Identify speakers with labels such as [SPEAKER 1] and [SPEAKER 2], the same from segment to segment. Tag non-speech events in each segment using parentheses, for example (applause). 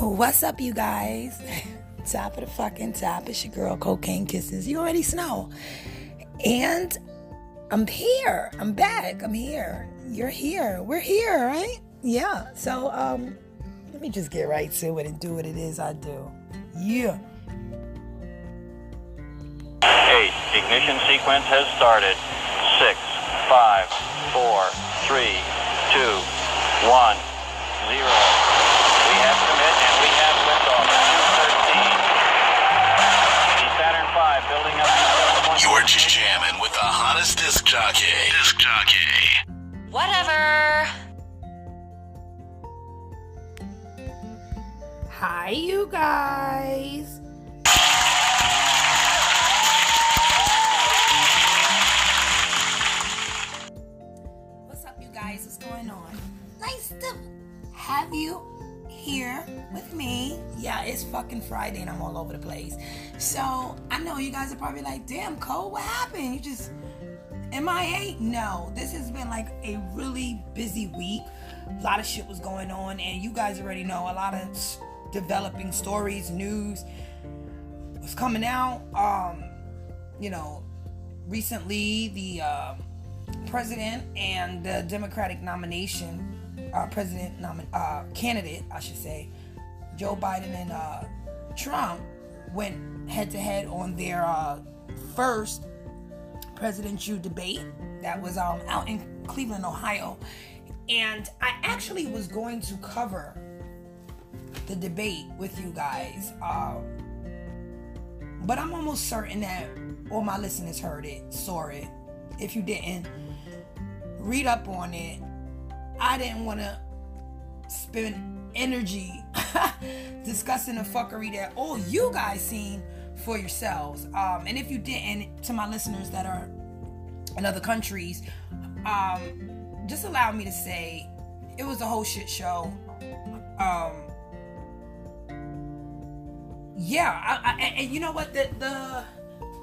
[SPEAKER 1] What's up, you guys? (laughs) top of the fucking top. It's your girl, Cocaine Kisses. You already know. And I'm here. I'm back. I'm here. You're here. We're here, right? Yeah. So, um, let me just get right to it and do what it is I do. Yeah.
[SPEAKER 2] Eight. Ignition sequence has started. Six, five, four, three, two, one, zero.
[SPEAKER 3] With the hottest disc jockey. Disc jockey.
[SPEAKER 4] Whatever.
[SPEAKER 1] Hi, you guys. It's fucking Friday and I'm all over the place. So I know you guys are probably like, damn, Cole, what happened? You just MIA? No, this has been like a really busy week. A lot of shit was going on, and you guys already know a lot of developing stories, news was coming out. Um, you know, recently the uh, president and the Democratic nomination, uh, president nomin- uh, candidate, I should say, Joe Biden and uh, Trump went head to head on their uh, first presidential debate that was um, out in Cleveland, Ohio. And I actually was going to cover the debate with you guys. Um, but I'm almost certain that all my listeners heard it, saw it. If you didn't, read up on it. I didn't want to spend energy (laughs) discussing the fuckery that all you guys seen for yourselves. Um, and if you didn't, to my listeners that are in other countries, um, just allow me to say it was a whole shit show. Um, yeah, I, I, and- you know what? The the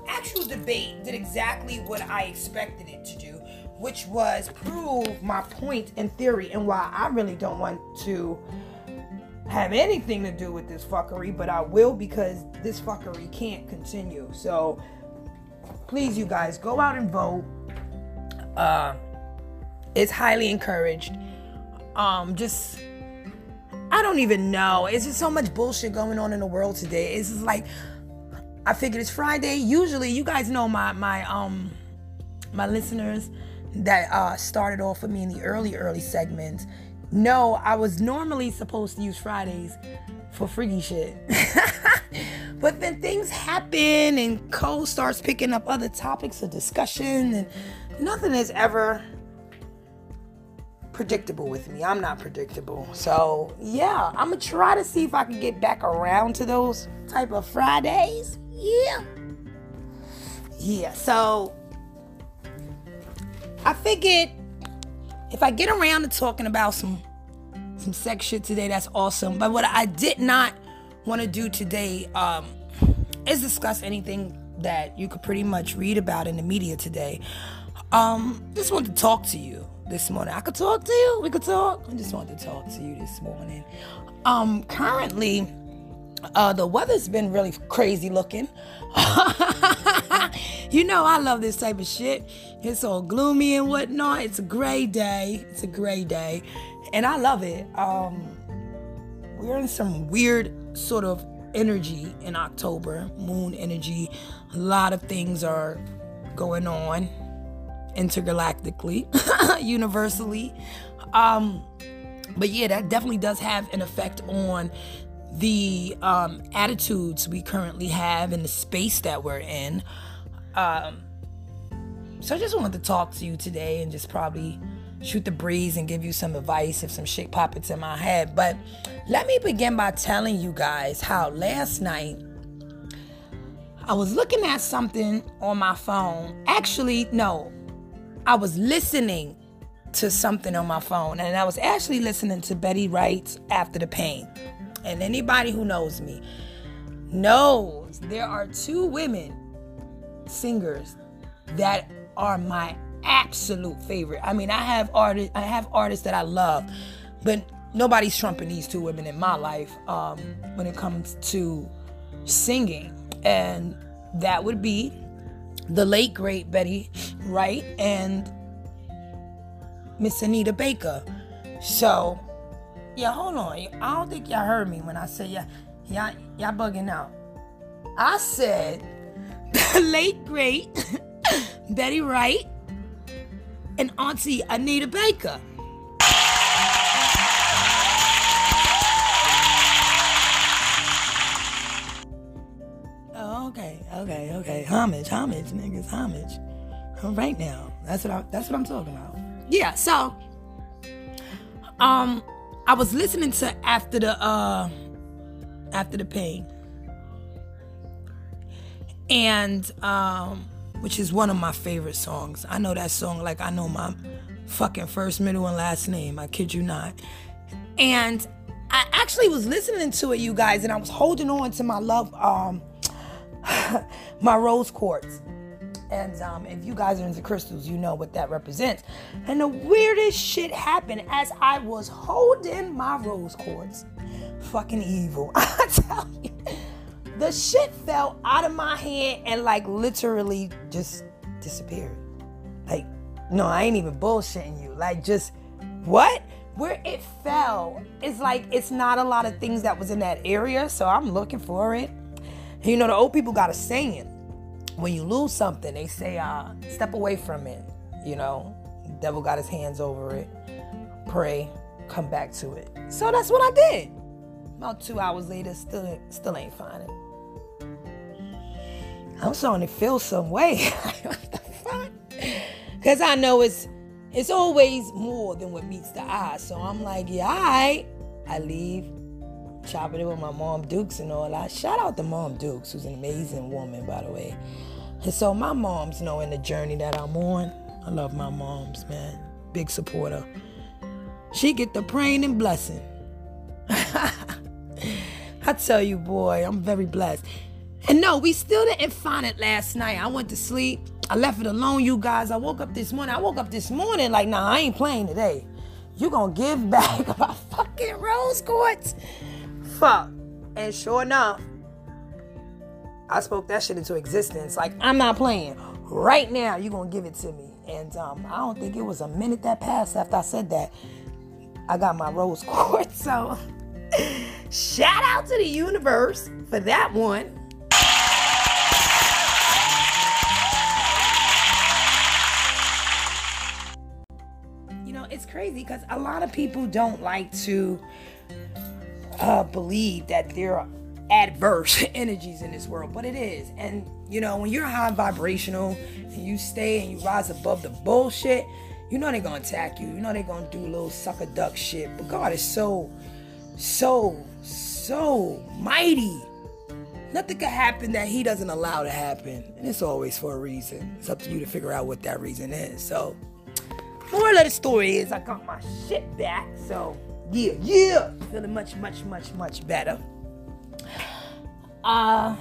[SPEAKER 1] actual debate did exactly what I expected it to do, which was prove my point in theory and why I really don't want to have anything to do with this fuckery, but I will because this fuckery can't continue. So please, you guys, go out and vote. Uh, it's highly encouraged. Um, just I don't even know. It's just so much bullshit going on in the world today. It's just like I figured it's Friday. Usually, you guys know my my um my listeners that uh started off with me in the early early segments. No, I was normally supposed to use Fridays for freaky shit. (laughs) but then things happen and Cole starts picking up other topics of discussion and nothing is ever predictable with me. I'm not predictable. So yeah, I'm gonna try to see if I can get back around to those type of Fridays. Yeah. Yeah, so I figured if I get around to talking about some some sex shit today, that's awesome. But what I did not want to do today um, is discuss anything that you could pretty much read about in the media today. Um, just wanted to talk to you this morning. I could talk to you. We could talk. I just wanted to talk to you this morning. Um, currently, uh, the weather's been really crazy looking. (laughs) you know, I love this type of shit. It's all gloomy and whatnot. It's a gray day. It's a gray day, and I love it. Um, we're in some weird sort of energy in October, moon energy. A lot of things are going on intergalactically, (laughs) universally. Um, but yeah, that definitely does have an effect on the um, attitudes we currently have in the space that we're in. Um, so I just wanted to talk to you today and just probably shoot the breeze and give you some advice if some shit poppets in my head. But let me begin by telling you guys how last night I was looking at something on my phone. Actually, no, I was listening to something on my phone, and I was actually listening to Betty Wright's After the Pain. And anybody who knows me knows there are two women singers that are my absolute favorite. I mean, I have artists, I have artists that I love, but nobody's trumping these two women in my life um, when it comes to singing. And that would be the late, great Betty Wright and Miss Anita Baker. So, yeah, hold on. I don't think y'all heard me when I said y'all, y'all, y'all bugging out. I said (laughs) the late, great (coughs) Betty Wright and Auntie Anita Baker. Oh, okay, okay, okay. Homage, homage, niggas, homage. Right now. That's what I that's what I'm talking about. Yeah, so um I was listening to after the uh after the pain. And um which is one of my favorite songs. I know that song like I know my fucking first, middle, and last name. I kid you not. And I actually was listening to it, you guys, and I was holding on to my love, um, (sighs) my rose quartz. And um, if you guys are into crystals, you know what that represents. And the weirdest shit happened as I was holding my rose quartz. Fucking evil. (laughs) I tell you the shit fell out of my hand and like literally just disappeared. Like, no, I ain't even bullshitting you. Like, just what? Where it fell, it's like it's not a lot of things that was in that area, so I'm looking for it. You know, the old people got a saying: when you lose something, they say, uh, "Step away from it." You know, devil got his hands over it. Pray, come back to it. So that's what I did. About two hours later, still still ain't finding. I'm starting to feel some way. (laughs) what the fuck? Cause I know it's it's always more than what meets the eye. So I'm like, yeah, all right. I leave, chopping it with my mom Dukes and all that. Shout out to Mom Dukes, who's an amazing woman, by the way. And so my mom's knowing the journey that I'm on. I love my moms, man. Big supporter. She get the praying and blessing. (laughs) I tell you, boy, I'm very blessed. And no, we still didn't find it last night. I went to sleep. I left it alone, you guys. I woke up this morning. I woke up this morning like, nah, I ain't playing today. You gonna give (laughs) back my fucking rose quartz? Fuck. And sure enough, I spoke that shit into existence. Like, I'm not playing. Right now, you're gonna give it to me. And um, I don't think it was a minute that passed after I said that. I got my rose (laughs) quartz. So (laughs) shout out to the universe for that one. You know, it's crazy because a lot of people don't like to uh, believe that there are adverse (laughs) energies in this world, but it is. And you know, when you're high vibrational and you stay and you rise above the bullshit, you know they're gonna attack you. You know they're gonna do little sucker duck shit. But God is so, so, so mighty. Nothing can happen that He doesn't allow to happen. And it's always for a reason. It's up to you to figure out what that reason is. So moral of the story is I got my shit back. So yeah, yeah, feeling much, much, much, much better. Uh,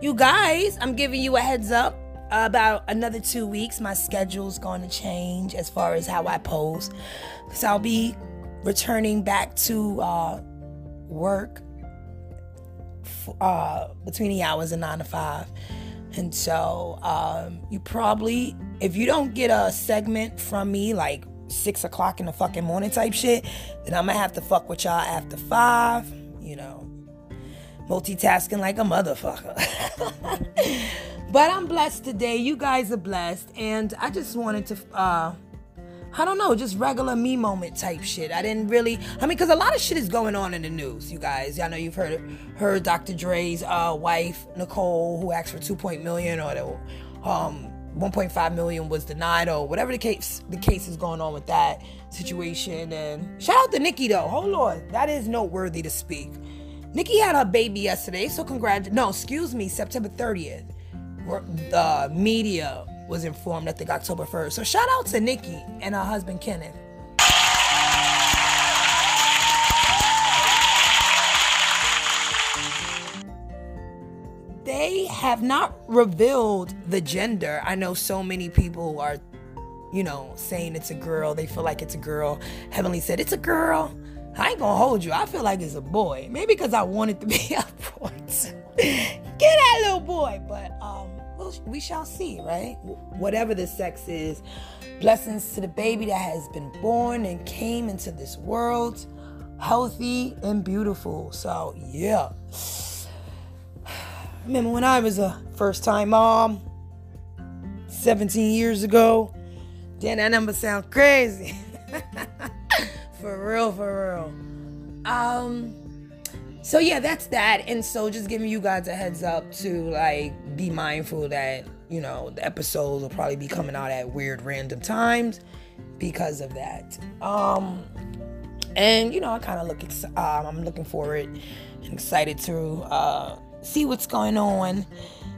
[SPEAKER 1] you guys, I'm giving you a heads up. About another two weeks, my schedule's going to change as far as how I pose. So I'll be returning back to uh, work uh, between the hours of nine to five. And so um, you probably, if you don't get a segment from me like six o'clock in the fucking morning type shit, then I'm gonna have to fuck with y'all after five. You know, multitasking like a motherfucker. (laughs) but I'm blessed today. You guys are blessed, and I just wanted to. uh I don't know, just regular me moment type shit. I didn't really, I mean, because a lot of shit is going on in the news, you guys. I know you've heard heard Dr. Dre's uh, wife Nicole, who asked for 2.0 million, or the um, 1.5 million was denied, or whatever the case the case is going on with that situation. And shout out to Nicki though. Hold on, that is noteworthy to speak. Nicki had her baby yesterday, so congrats. No, excuse me, September 30th. The media was informed, I think October 1st. So shout out to Nicki and her husband Kenneth. They have not revealed the gender. I know so many people are, you know, saying it's a girl. They feel like it's a girl. Heavenly said it's a girl. I ain't gonna hold you. I feel like it's a boy. Maybe because I wanted to be (laughs) a boy. Get that little boy. But um, we'll, we shall see, right? Whatever the sex is. Blessings to the baby that has been born and came into this world healthy and beautiful. So, yeah. Remember when I was a first time mom 17 years ago? Then that number sounds crazy. (laughs) for real, for real. Um so yeah, that's that. And so just giving you guys a heads up to like be mindful that, you know, the episodes will probably be coming out at weird random times because of that. Um and you know, I kind of look ex- um, I'm looking forward and excited to uh see what's going on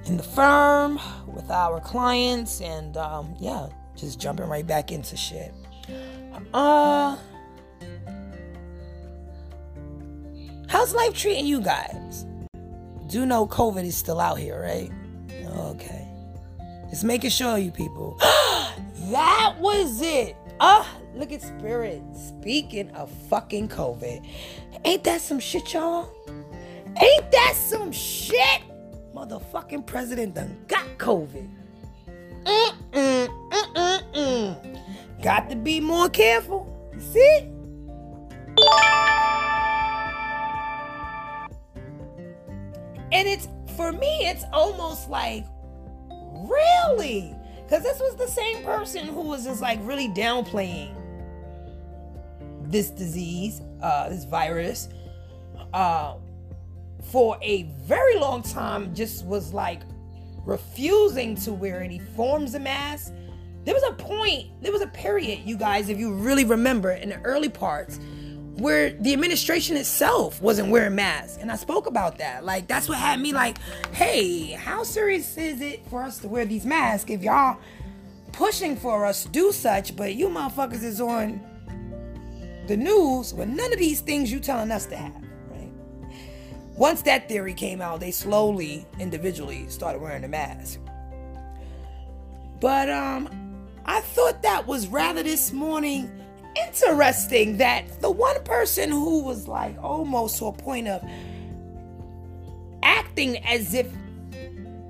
[SPEAKER 1] in the firm with our clients and um yeah, just jumping right back into shit. Uh How's life treating you guys? Do know COVID is still out here, right? Okay. Just making sure you people. (gasps) that was it. Ah, look at Spirit. Speaking of fucking COVID. Ain't that some shit, y'all? Ain't that some shit? Motherfucking president done got COVID. Mm-mm, mm-mm, Got to be more careful. See? And it's for me, it's almost like, really? Because this was the same person who was just like really downplaying this disease, uh, this virus, uh, for a very long time, just was like refusing to wear any forms of mask. There was a point, there was a period, you guys, if you really remember in the early parts where the administration itself wasn't wearing masks. And I spoke about that. Like, that's what had me like, hey, how serious is it for us to wear these masks if y'all pushing for us to do such, but you motherfuckers is on the news with none of these things you telling us to have? Once that theory came out, they slowly, individually started wearing the mask. But um, I thought that was rather this morning interesting that the one person who was like almost to a point of acting as if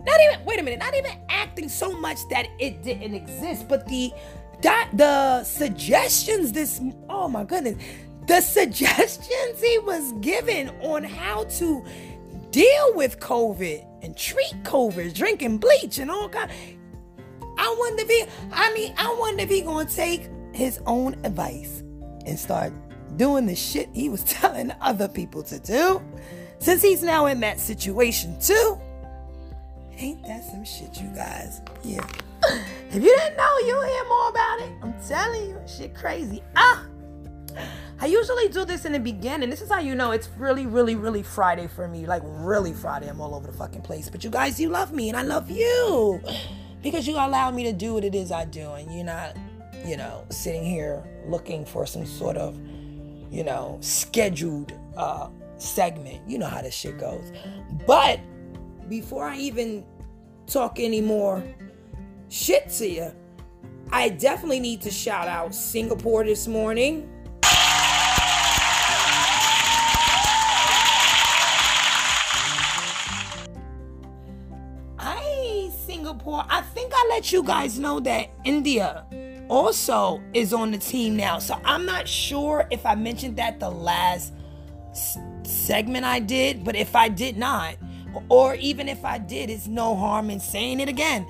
[SPEAKER 1] not even wait a minute not even acting so much that it didn't exist but the that the suggestions this oh my goodness the suggestions he was given on how to deal with covid and treat covid drinking bleach and all kind i wonder if he i mean i wonder if he gonna take his own advice and start doing the shit he was (laughs) telling other people to do. Since he's now in that situation too. Ain't that some shit, you guys? Yeah. If you didn't know, you'll hear more about it. I'm telling you, shit crazy. Ah! I usually do this in the beginning. This is how you know it's really, really, really Friday for me. Like, really Friday. I'm all over the fucking place. But you guys, you love me and I love you because you allow me to do what it is I do. And you're not you know, sitting here looking for some sort of, you know, scheduled uh, segment. You know how this shit goes. But before I even talk any more shit to you, I definitely need to shout out Singapore this morning. I think I let you guys know that India also is on the team now. So I'm not sure if I mentioned that the last segment I did, but if I did not, or even if I did, it's no harm in saying it again.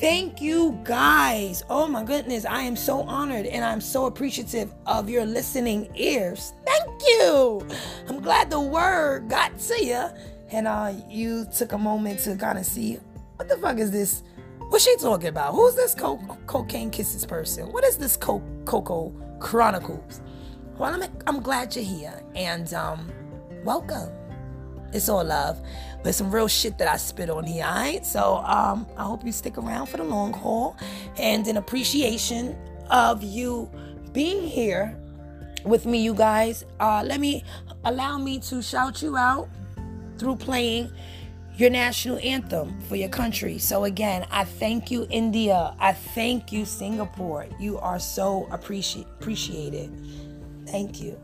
[SPEAKER 1] Thank you guys. Oh my goodness, I am so honored and I'm so appreciative of your listening ears. Thank you. I'm glad the word got to you and uh, you took a moment to kind of see what the fuck is this What's she talking about? Who's this co- cocaine kisses person? What is this co- Coco Chronicles? Well, I'm, I'm glad you're here and um, welcome. It's all love, but some real shit that I spit on here, all right? So um, I hope you stick around for the long haul and in appreciation of you being here with me, you guys. Uh, let me allow me to shout you out through playing your national anthem for your country. So, again, I thank you, India. I thank you, Singapore. You are so appreci- appreciated. Thank you.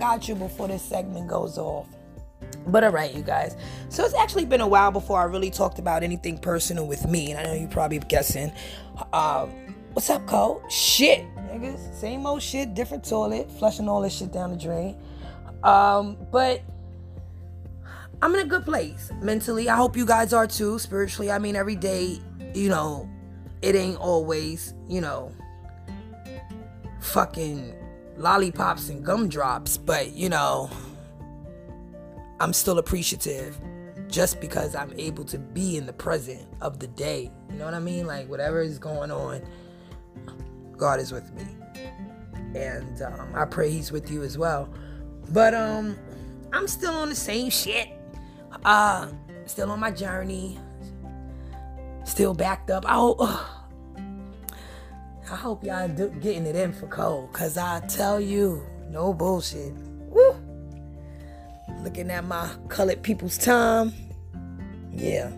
[SPEAKER 1] Got you before this segment goes off. But all right, you guys. So it's actually been a while before I really talked about anything personal with me, and I know you're probably guessing. Um, what's up, Cole? Shit, niggas. Same old shit, different toilet, flushing all this shit down the drain. Um, but I'm in a good place mentally. I hope you guys are too. Spiritually, I mean, every day, you know, it ain't always, you know, fucking lollipops and gumdrops, but you know I'm still appreciative just because I'm able to be in the present of the day. You know what I mean? Like whatever is going on, God is with me. And um, I pray he's with you as well. But um I'm still on the same shit. Uh still on my journey. Still backed up. Uh, I hope y'all do, getting it in for cold, Cause I tell you, no bullshit. Woo looking at my colored people's time. Yeah.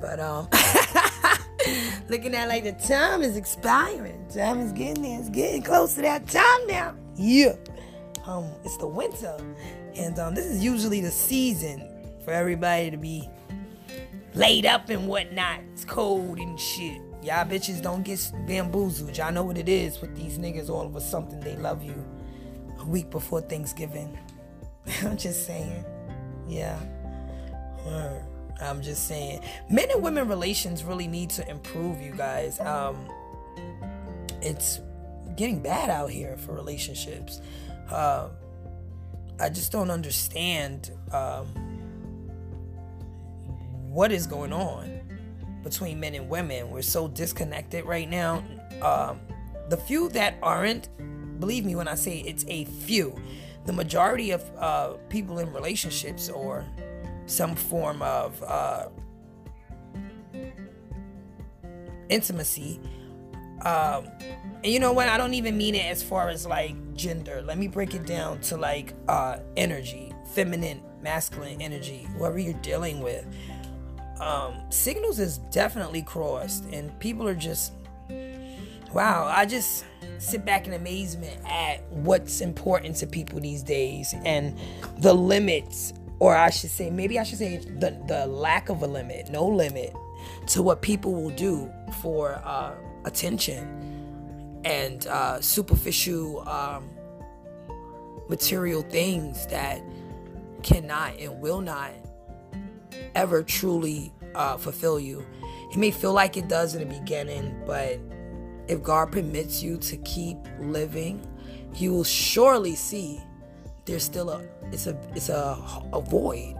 [SPEAKER 1] But um (laughs) looking at like the time is expiring. Time is getting there. It's getting close to that time now. Yeah. Um, it's the winter. And um this is usually the season for everybody to be laid up and whatnot. It's cold and shit. Y'all bitches don't get bamboozled. Y'all know what it is with these niggas all of a something they love you a week before Thanksgiving. (laughs) I'm just saying. Yeah. I'm just saying. Men and women relations really need to improve, you guys. Um, it's getting bad out here for relationships. Uh, I just don't understand um, what is going on between men and women. We're so disconnected right now. Um, the few that aren't, believe me when I say it's a few the majority of uh, people in relationships or some form of uh, intimacy. Um, and you know what? I don't even mean it as far as like gender. Let me break it down to like uh, energy, feminine, masculine energy, whoever you're dealing with. Um, signals is definitely crossed, and people are just wow. I just sit back in amazement at what's important to people these days and the limits, or I should say, maybe I should say the, the lack of a limit, no limit to what people will do for uh, attention and uh, superficial um, material things that cannot and will not ever truly uh, fulfill you. It may feel like it does in the beginning, but if God permits you to keep living, you will surely see there's still a it's a it's a, a void.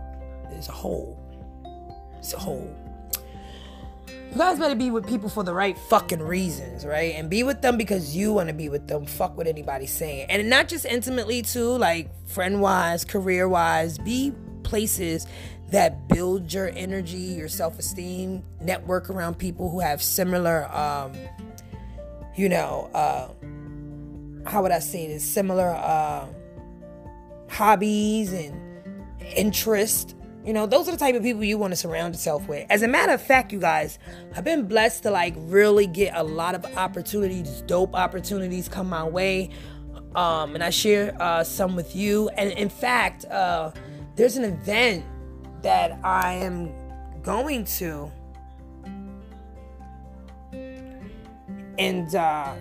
[SPEAKER 1] There's a hole. It's a hole. You guys better be with people for the right fucking reasons, right? And be with them because you want to be with them. Fuck what anybody's saying. And not just intimately, too, like friend wise, career wise. Be places that build your energy, your self esteem. Network around people who have similar um, you know, uh, how would I say this? Similar uh, hobbies and interests. You know, those are the type of people you want to surround yourself with. As a matter of fact, you guys, I've been blessed to like really get a lot of opportunities, dope opportunities come my way. Um, and I share uh, some with you. And in fact, uh, there's an event that I am going to And uh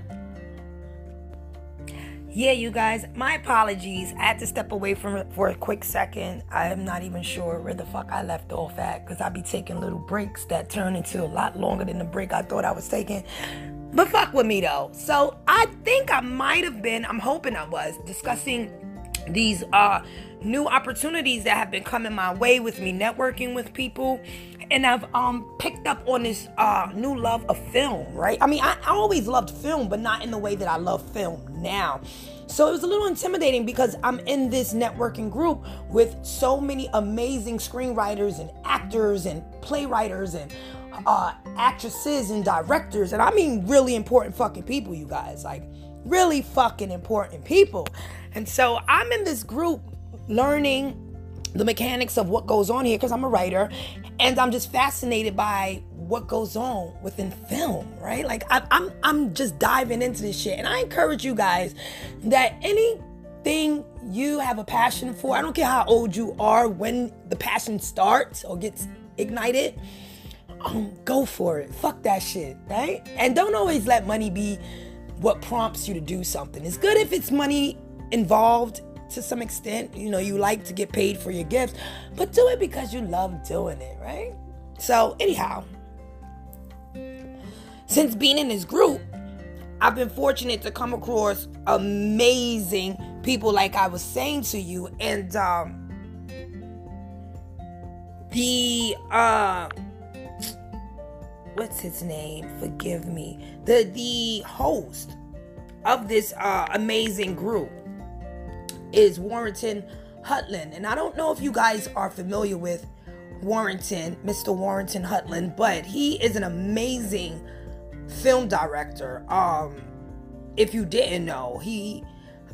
[SPEAKER 1] yeah, you guys, my apologies. I had to step away from it for a quick second. I am not even sure where the fuck I left off at because I be taking little breaks that turn into a lot longer than the break I thought I was taking. But fuck with me though. So I think I might have been, I'm hoping I was, discussing these uh new opportunities that have been coming my way with me networking with people and I've um picked up on this uh new love of film, right? I mean, I, I always loved film, but not in the way that I love film now. So it was a little intimidating because I'm in this networking group with so many amazing screenwriters and actors and playwriters and uh, actresses and directors. And I mean, really important fucking people, you guys. Like, really fucking important people. And so I'm in this group learning the mechanics of what goes on here because I'm a writer and I'm just fascinated by what goes on within film, right? Like I, I'm I'm just diving into this shit, and I encourage you guys that anything you have a passion for, I don't care how old you are, when the passion starts or gets ignited, um, go for it. Fuck that shit, right? And don't always let money be what prompts you to do something. It's good if it's money involved to some extent. You know, you like to get paid for your gifts, but do it because you love doing it, right? So, anyhow, since being in this group, I've been fortunate to come across amazing people, like I was saying to you, and um, the uh, what's his name? Forgive me. The the host of this uh, amazing group is Warrington Hudlin, and I don't know if you guys are familiar with Warrington, Mr. Warrington Hudlin, but he is an amazing film director. Um, if you didn't know, he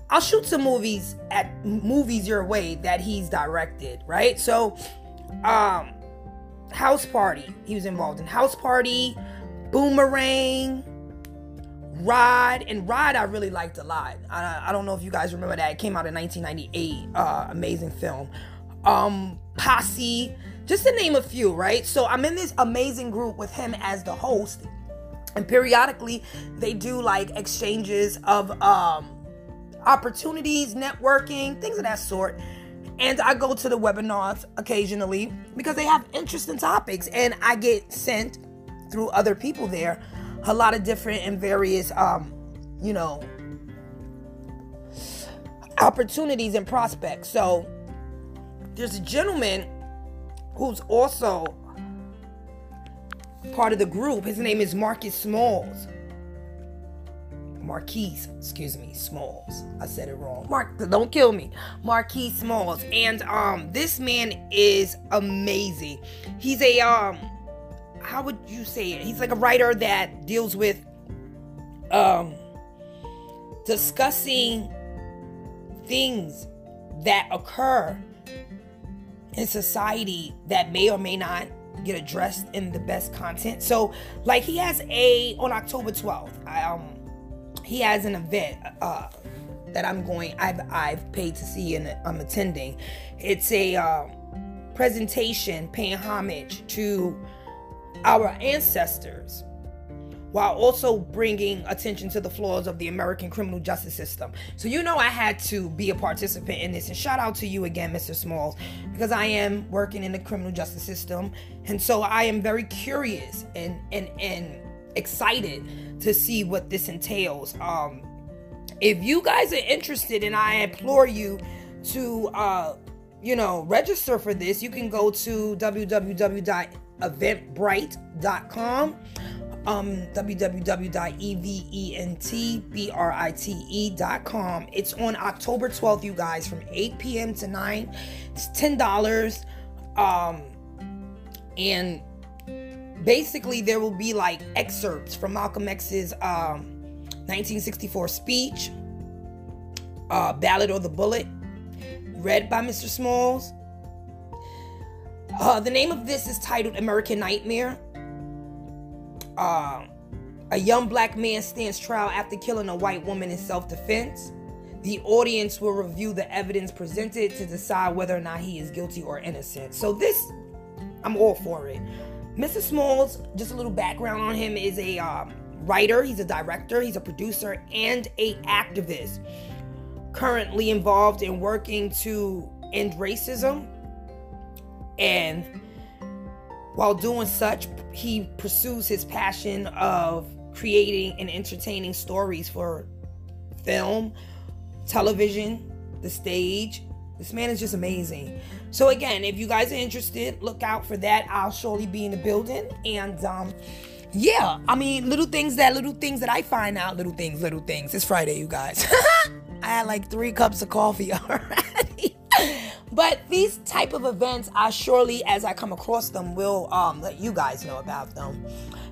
[SPEAKER 1] I'll shoot some movies at movies your way that he's directed, right? So, um, House Party, he was involved in House Party, Boomerang, Ride, and Ride I really liked a lot. I, I don't know if you guys remember that. It came out in 1998. Uh, amazing film. Um, Posse, just to name a few, right? So I'm in this amazing group with him as the host and periodically they do like exchanges of um opportunities networking things of that sort and i go to the webinars occasionally because they have interesting topics and i get sent through other people there a lot of different and various um you know opportunities and prospects so there's a gentleman who's also part of the group. His name is Marcus Smalls. Marquise, excuse me, Smalls. I said it wrong. Mark, don't kill me. Marquise Smalls. And um this man is amazing. He's a um how would you say it? He's like a writer that deals with um discussing things that occur in society that may or may not get addressed in the best content. So, like he has a on October 12th, I, um, he has an event uh, that I'm going. I've I've paid to see and I'm attending. It's a um, presentation paying homage to our ancestors while also bringing attention to the flaws of the American criminal justice system. So, you know, I had to be a participant in this. And shout out to you again, Mr. Smalls, because I am working in the criminal justice system. And so I am very curious and, and, and excited to see what this entails. Um, if you guys are interested, and I implore you to, uh, you know, register for this, you can go to www.eventbrite.com um, www.eventbrite.com. It's on October 12th, you guys, from 8 p.m. to 9. It's $10. Um, and basically, there will be like excerpts from Malcolm X's um, 1964 speech, uh, Ballot or the Bullet, read by Mr. Smalls. Uh, the name of this is titled American Nightmare uh, a young black man stands trial after killing a white woman in self defense. The audience will review the evidence presented to decide whether or not he is guilty or innocent. So, this, I'm all for it. Mr. Smalls, just a little background on him, is a um, writer, he's a director, he's a producer, and a activist. Currently involved in working to end racism and while doing such, he pursues his passion of creating and entertaining stories for film, television, the stage. This man is just amazing. So again, if you guys are interested, look out for that. I'll surely be in the building. And um, yeah, I mean, little things that little things that I find out, little things, little things. It's Friday, you guys. (laughs) I had like three cups of coffee (laughs) already. But these type of events, I surely, as I come across them, will um, let you guys know about them,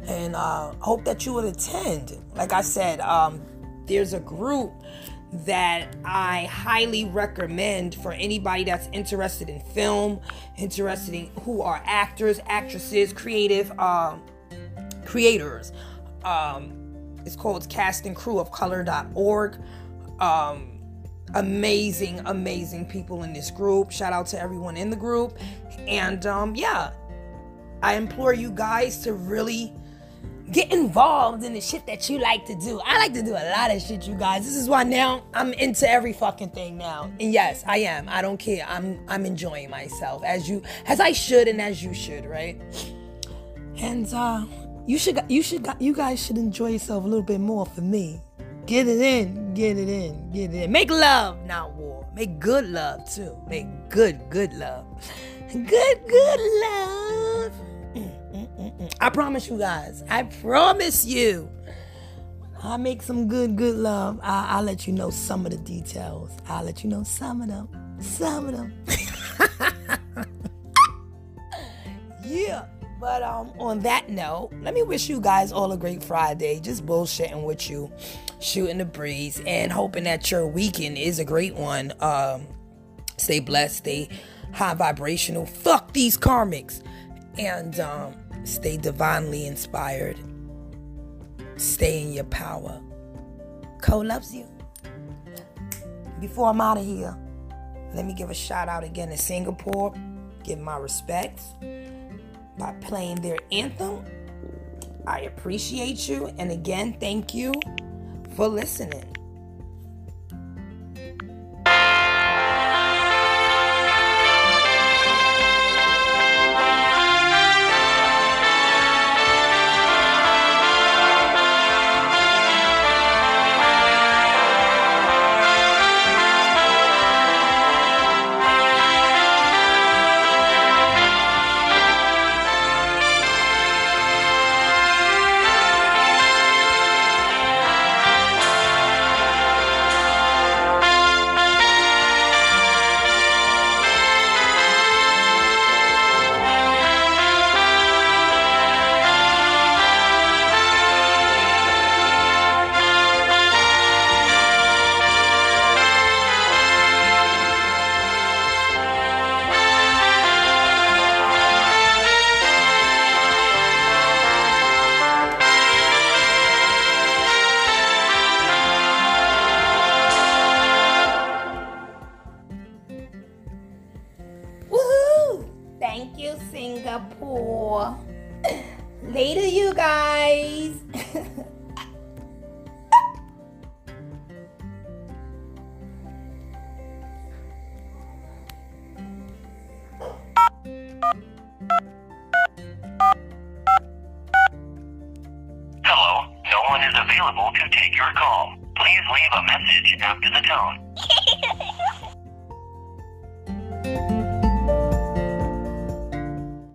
[SPEAKER 1] and uh, hope that you would attend. Like I said, um, there's a group that I highly recommend for anybody that's interested in film, interested in who are actors, actresses, creative um, creators. Um, it's called Cast and Crew of Color.org. Um, amazing, amazing people in this group. Shout out to everyone in the group. And um, yeah, I implore you guys to really get involved in the shit that you like to do. I like to do a lot of shit, you guys. This is why now I'm into every fucking thing now. And yes, I am. I don't care. I'm I'm enjoying myself as you as I should and as you should, right? And uh you should you should you guys should enjoy yourself a little bit more for me. Get it in, get it in, get it in. Make love, not war. Make good love too. Make good, good love. Good, good love. I promise you guys. I promise you. I make some good, good love. I, will let you know some of the details. I'll let you know some of them. Some of them. (laughs) yeah. But um, on that note, let me wish you guys all a great Friday. Just bullshitting with you, shooting the breeze, and hoping that your weekend is a great one. Um, stay blessed, stay high vibrational. Fuck these karmics, and um, stay divinely inspired. Stay in your power. Cole loves you. Before I'm out of here, let me give a shout out again to Singapore. Give my respects by playing their anthem. I appreciate you. And again, thank you for listening.